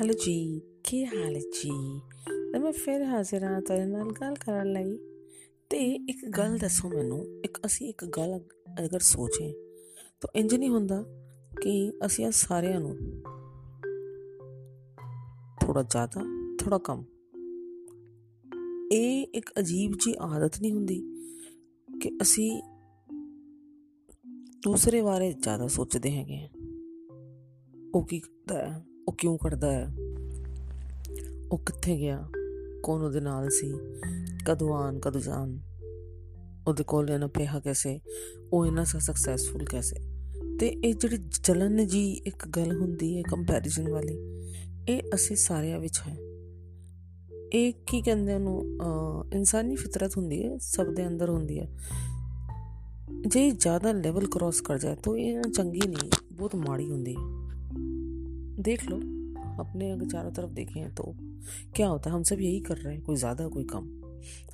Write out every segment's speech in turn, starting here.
Hello ਜੀ ਕੀ ਹਾਲ ਹੈ ਜੀ ਤੇ ਮੈਂ ਫਿਰ ਹਾਜ਼ਰ ਹਾਂ ਤੁਹਾਡੇ ਨਾਲ ਗੱਲ ਕਰਨ ਲਈ ਤੇ ਇੱਕ ਗੱਲ ਦੱਸੋ ਮੈਨੂੰ ਇੱਕ ਅਸੀਂ ਇੱਕ ਗੱਲ ਅਗਰ ਸੋਚੇ ਤਾਂ ਇੰਜ ਨਹੀਂ ਹੁੰਦਾ ਕਿ ਅਸੀਂ ਆ ਸਾਰਿਆਂ ਨੂੰ ਥੋੜਾ ਜ਼ਿਆਦਾ ਥੋੜਾ ਕਮ ਇਹ ਇੱਕ ਅਜੀਬ ਜੀ ਆਦਤ ਨਹੀਂ ਹੁੰਦੀ ਕਿ ਅਸੀਂ ਦੂਸਰੇ ਬਾਰੇ ਜ਼ਿਆਦਾ ਸੋਚਦੇ ਹੈਗੇ ਉਹ ਕੀ ਕਰਦਾ ਹੈ ਉਹ ਕਿਉਂ ਕਰਦਾ ਹੈ? ਉਹ ਕਿੱਥੇ ਗਿਆ? ਕੌਣ ਉਹਦੇ ਨਾਲ ਸੀ? ਕਦੋਂ ਆਨ ਕਦੋਂ ਜਾਣ? ਉਹਦੇ ਕੋਲ ਇਹਨਾਂ ਪਿਆ ਕੈਸੇ? ਉਹ ਇਹਨਾਂ ਸਾ ਸਕਸੈਸਫੁਲ ਕੈਸੇ? ਤੇ ਇਹ ਜਿਹੜੀ ਚਲਨ ਜੀ ਇੱਕ ਗੱਲ ਹੁੰਦੀ ਹੈ ਕੰਪੈਰੀਜ਼ਨ ਵਾਲੀ, ਇਹ ਅਸੀਂ ਸਾਰਿਆਂ ਵਿੱਚ ਹੈ। ਇਹ ਕੀ ਕਹਿੰਦੇ ਉਹਨੂੰ? ਇਨਸਾਨੀ ਫਿਤਰਤ ਹੁੰਦੀ ਹੈ, ਸਭ ਦੇ ਅੰਦਰ ਹੁੰਦੀ ਹੈ। ਜੇ ਜ਼ਿਆਦਾ ਲੈਵਲ ਕ੍ਰਾਸ ਕਰ ਜਾਏ ਤਾਂ ਇਹ ਚੰਗੀ ਨਹੀਂ, ਬਹੁਤ ਮਾੜੀ ਹੁੰਦੀ ਹੈ। देख लो, अपने अगर चारों तरफ़ देखें तो क्या होता है, हम सब यही कर रहे हैं, कोई ज़्यादा, कोई कम,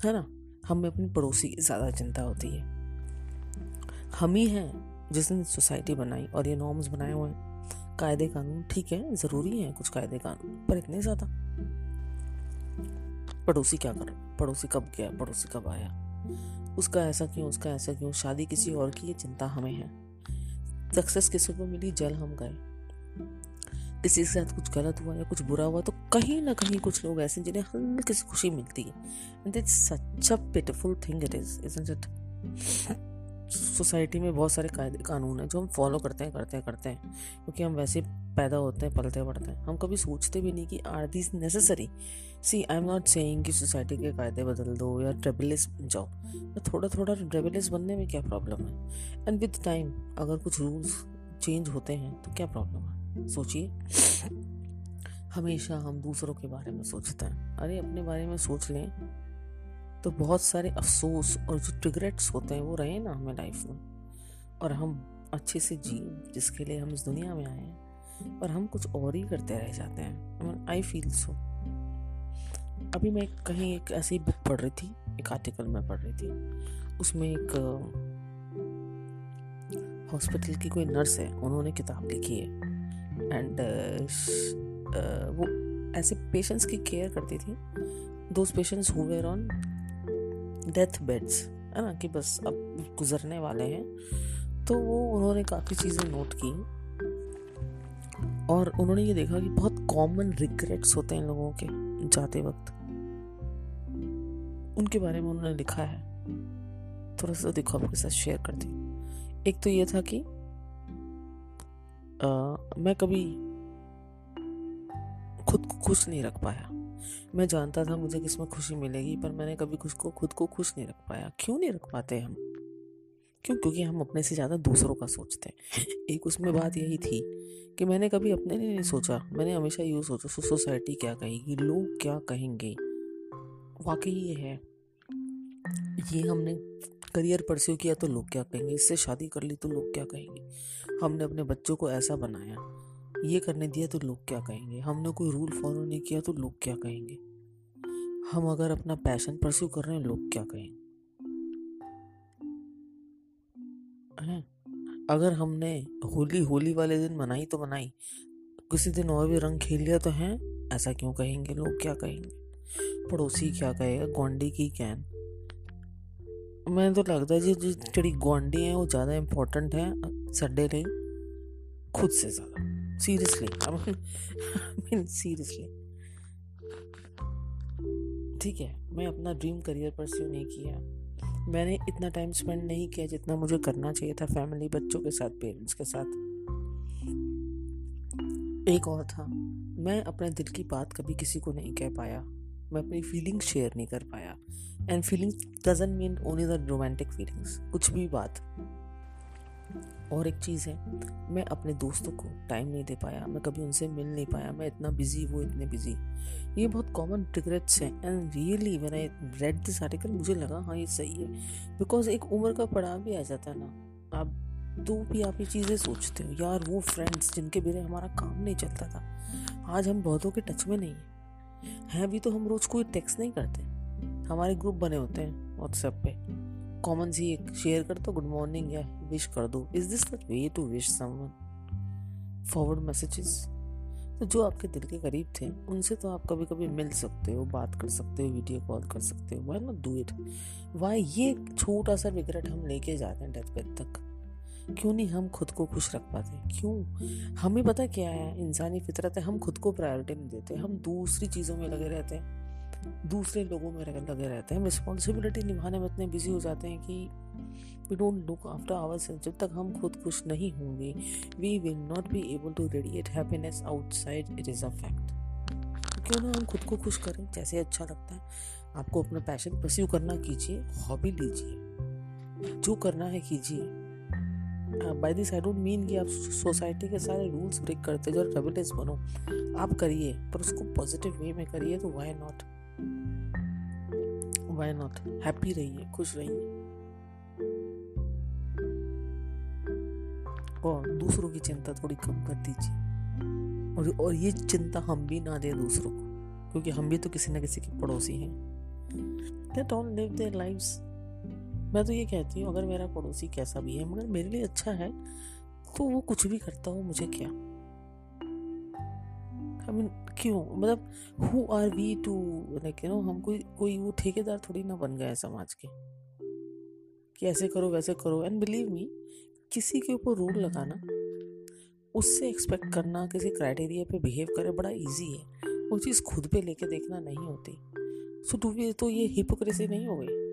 है ना? हमें अपनी पड़ोसी की ज़्यादा चिंता होती है। हम ही हैं जिसने सोसाइटी बनाई और ये नॉर्म्स बनाए हुए हैं। कायदे कानून ठीक है, ज़रूरी है कुछ कायदे कानून, पर इतने ज़्यादा। पड़ोसी क्या कर पड़ोसी कब गया, पड़ोसी कब आया? उसका ऐसा क्यों, उसका ऐसा क्यों? शादी किसी और की ये चिंता हमें है। सक्सेस किसी को मिली, जल हम गए। किसी के साथ कुछ गलत हुआ या कुछ बुरा हुआ तो कहीं ना कहीं कुछ लोग ऐसे जिन्हें हल्की सी खुशी मिलती है। And such a pitiful thing it is isn't it society में बहुत सारे कायदे, कानून हैं जो हम फॉलो करते हैं करते हैं करते हैं। क्योंकि हम वैसे पैदा होते हैं, पलते बढ़ते हैं। हम कभी सोचते भी नहीं कि are these necessary see I am not saying कि सोसाइटी के कायदे बदल दो या रेबलिस बन जाओ। तो थोड़ा थोड़ा रेबलिस बनने में क्या प्रॉब्लम है? एंड विद टाइम अगर कुछ रूल्स चेंज होते हैं तो क्या प्रॉब्लम है? सोचिए। हमेशा हम दूसरों के बारे में सोचते हैं। अरे, अपने बारे में सोच लें तो बहुत सारे अफसोस और जो रिग्रेट्स होते हैं, वो रहे ना हमें लाइफ में। और हम अच्छे से जी, जिसके लिए हम इस दुनिया में आए हैं, पर हम कुछ और ही करते रह जाते हैं। आई फील सो अभी मैं कहीं एक ऐसी बुक पढ़ रही थी, एक आर्टिकल में पढ़ रही थी। उसमें एक हॉस्पिटल की कोई नर्स है, उन्होंने किताब लिखी है। एंड uh, uh, वो ऐसे पेशेंट्स की केयर करती थी। Those patients who on death beds है ना कि बस अब गुजरने वाले हैं। तो वो उन्होंने काफ़ी चीज़ें नोट की। और उन्होंने ये देखा कि बहुत कॉमन रिग्रेट्स होते हैं लोगों के जाते वक्त। उनके बारे में उन्होंने लिखा है। थोड़ा सा देखो आपके साथ शेयर करती। एक तो ये था कि आ, मैं कभी खुद को खुश नहीं रख पाया। मैं जानता था मुझे किसमें खुशी मिलेगी पर मैंने कभी खुद को खुद को खुश नहीं रख पाया। क्यों नहीं रख पाते हम? क्यों? क्योंकि हम अपने से ज़्यादा दूसरों का सोचते हैं। एक उसमें बात यही थी कि मैंने कभी अपने लिए नहीं सोचा। मैंने हमेशा यूँ सोचा सो सोसाइटी क्या कहेगी? लोग क्या कहेंगे? वाकई ये है। ये हमने करियर परस्यू किया तो लोग क्या कहेंगे? इससे शादी कर ली तो लोग क्या कहेंगे? हमने अपने बच्चों को ऐसा बनाया। ये करने दिया तो लोग क्या कहेंगे? हमने कोई रूल फॉलो नहीं किया तो लोग क्या कहेंगे? हम अगर अपना पैशन परस्यू कर रहे हैं, लोग क्या कहेंगे हैं अगर हमने होली होली वाले दिन मनाई तो मनाई। किसी दिन और भी रंग खेल लिया तो हैं? ऐसा क्यों कहेंगे? लोग क्या कहेंगे? पड़ोसी क्या कहेगा? गोंडी की कैन। ਮੈਨੂੰ ਤਾਂ ਲੱਗਦਾ ਜੀ ਜਿਹੜੀ ਗੁਆਂਢੀ ਹੈ ਉਹ ਜ਼ਿਆਦਾ ਇੰਪੋਰਟੈਂਟ ਹੈ ਸਾਡੇ ਲਈ खुद से ज़्यादा सीरियसली आई मीन सीरियसली ठीक है मैं अपना ड्रीम करियर परस्यू नहीं किया मैंने इतना टाइम स्पेंड नहीं किया जितना मुझे करना चाहिए था फैमिली बच्चों के साथ पेरेंट्स के साथ एक और था मैं अपने दिल की बात कभी किसी को नहीं कह पाया मैं अपनी फीलिंग्स शेयर नहीं कर पाया। And feelings doesn't mean only the romantic feelings कुछ भी बात। और एक चीज़ है, मैं अपने दोस्तों को टाइम नहीं दे पाया, मैं कभी उनसे मिल नहीं पाया, मैं इतना बिज़ी वो इतने बिज़ी ये बहुत कॉमन रिग्रेट्स हैं एंड रियली मैंने रेड दिस आर्टिकल मुझे लगा हाँ ये सही है। बिकॉज़ एक उम्र का पड़ाव भी आ जाता है ना। आप तो भी आप ये चीज़ें सोचते हो, यार, वो फ्रेंड्स जिनके बिना हमारा काम नहीं चलता था। आज हम बहुतों के टच में नहीं है। हैं भी तो हम रोज़ कोई टेक्स्ट नहीं करते। हमारे ग्रुप बने होते हैं व्हाट्सएप पे। कॉमन सी एक शेयर कर दो गुड मॉर्निंग या विश कर दो। Is this way to wish someone forward messages तो जो आपके दिल के करीब थे, उनसे तो आप कभी कभी मिल सकते हो, बात कर सकते हो वीडियो कॉल कर सकते हो। Why not do it why ये छोटा सा रिग्रेट हम लेके जाते हैं डेथ बेड तक? क्यों नहीं हम खुद को खुश रख पाते? क्यों? हमें पता क्या है, इंसानी फितरत है, हम खुद को प्रायोरिटी नहीं देते, हम दूसरी चीज़ों में लगे रहते हैं, दूसरे लोगों में लगे रहते हैं, हम रिस्पॉन्सिबिलिटी निभाने में इतने बिज़ी हो जाते हैं कि we don't look after our self जब तक हम खुद खुश नहीं होंगे we will not be able to radiate happiness outside it is a fact क्यों ना हम खुद को खुश करें, जैसे अच्छा लगता है, आपको अपना पैशन परस्यू करना कीजिए हॉबी लीजिए, जो करना है कीजिए। By this I don't mean कि आप सोसाइटी के सारे रूल्स ब्रेक करते जो रेबलेस बनो। आप करिए, पर उसको पॉजिटिव वे में करिए तो why not why not happy रहिए, खुश रहिए। और दूसरों की चिंता थोड़ी कम कर दीजिए। और और ये चिंता हम भी ना दें दूसरों को, क्योंकि हम भी तो किसी ना किसी के पड़ोसी हैं। Let on live their lives मैं तो ये कहती हूँ, अगर मेरा पड़ोसी कैसा भी है, मगर मेरे लिए अच्छा है तो वो कुछ भी करता हो, मुझे क्या? आई मीन क्यों? मतलब who are we to like you know हम कोई कोई वो ठेकेदार थोड़ी ना बन गए समाज के। कि ऐसे करो, वैसे करो। एंड बिलीव मी किसी के ऊपर रूल लगाना, उससे एक्सपेक्ट करना, किसी क्राइटेरिया पे बिहेव करे, बड़ा इजी है। वो चीज़ खुद पे लेके देखना नहीं होती। सो टू तो ये हिपोक्रेसी नहीं हो गई?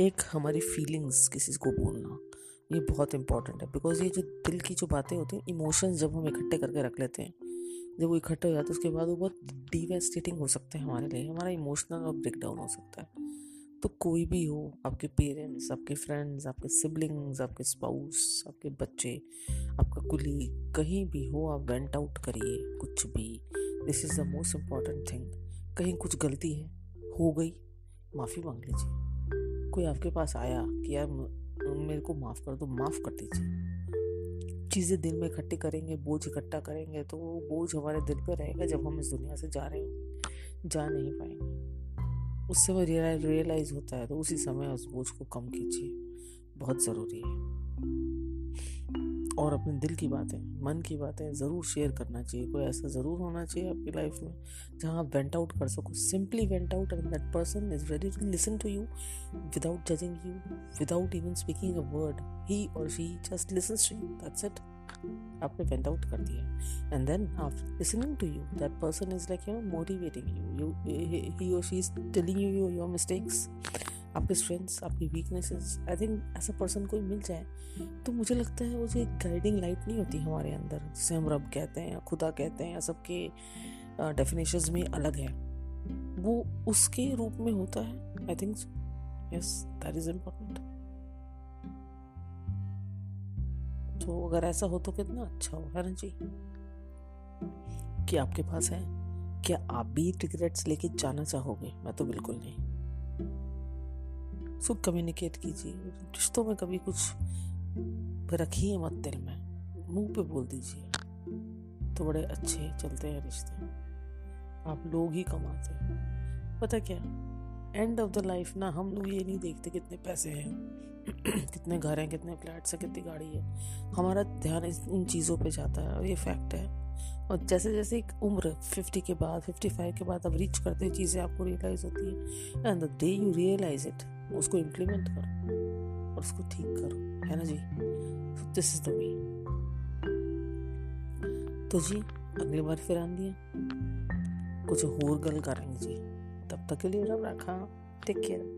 एक हमारी फीलिंग्स किसी को बोलना, ये बहुत इंपॉर्टेंट है। बिकॉज़ ये जो दिल की जो बातें होती हैं इमोशंस जब हम इकट्ठे करके रख लेते हैं, जब वो इकट्ठे हो जाते हैं, उसके बाद वो बहुत डिवेस्टेटिंग हो सकते हैं हमारे लिए। हमारा इमोशनल और ब्रेक डाउन हो सकता है। तो कोई भी हो, आपके पेरेंट्स आपके फ्रेंड्स आपके सिबलिंग्स आपके स्पाउस आपके बच्चे, आपका कुली कहीं भी हो, आप वेंट आउट करिए, कुछ भी। This is the most important thing कहीं कुछ गलती है, हो गई, माफ़ी मांग लीजिए। कोई आपके पास आया कि यार मेरे को माफ़ कर दो, माफ़ कर दीजिए। चीज़ें दिल में इकट्ठी करेंगे, बोझ इकट्ठा करेंगे तो वो बोझ हमारे दिल पर रहेगा जब हम इस दुनिया से जा रहे हो जा नहीं पाएँगे। उस समय रियलाइज़ होता है तो उसी समय उस बोझ को कम कीजिए। बहुत ज़रूरी है। और अपने दिल की बातें, मन की बातें ज़रूर शेयर करना चाहिए। कोई ऐसा ज़रूर होना चाहिए आपकी लाइफ में, जहाँ आप वेंट आउट कर सको। Simply vent out and that person is ready to listen to you without judging you without even speaking a word he और she just listen to you that's it आपने vent out कर दिया and then after listening to you that person is like you know motivating you you he और she is telling you your mistakes आपके strengths आपकी weaknesses I think ऐसा person कोई मिल जाए तो मुझे लगता है वो जो एक गाइडिंग लाइट नहीं होती हमारे अंदर, जिसे हम रब कहते हैं, खुदा कहते हैं, या सबके डेफिनेशन में अलग है, वो उसके रूप में होता है? I think yes that is important तो अगर ऐसा हो तो कितना अच्छा हो, है ना जी? कि आपके पास है? क्या आप भी रिग्रेट्स लेके जाना चाहोगे? मैं तो बिल्कुल नहीं। सो कम्युनिकेट कीजिए। रिश्तों में कभी कुछ रखिए मत दिल में। मुँह पे बोल दीजिए। तो बड़े अच्छे चलते हैं रिश्ते। आप लोग ही कमाते हैं। पता क्या? एंड ऑफ़ द लाइफ ना, हम लोग ये नहीं देखते कितने पैसे हैं, कितने घर हैं, कितने फ्लैट्स हैं, कितनी गाड़ी है। हमारा ध्यान इन चीज़ों पे जाता है, और ये फैक्ट है। और जैसे जैसे एक उम्र 50 के बाद 55 के बाद अब रीच करते चीज़ें आपको रियलाइज़ होती है। And the day you realise it उसको इम्प्लीमेंट करो और उसको ठीक करो, है ना जी? दिस इज़ द वे तो जी, अगली बार फिर आन दिया। कुछ और गल करेंगे जी। तब तक के लिए रब रखा। Take care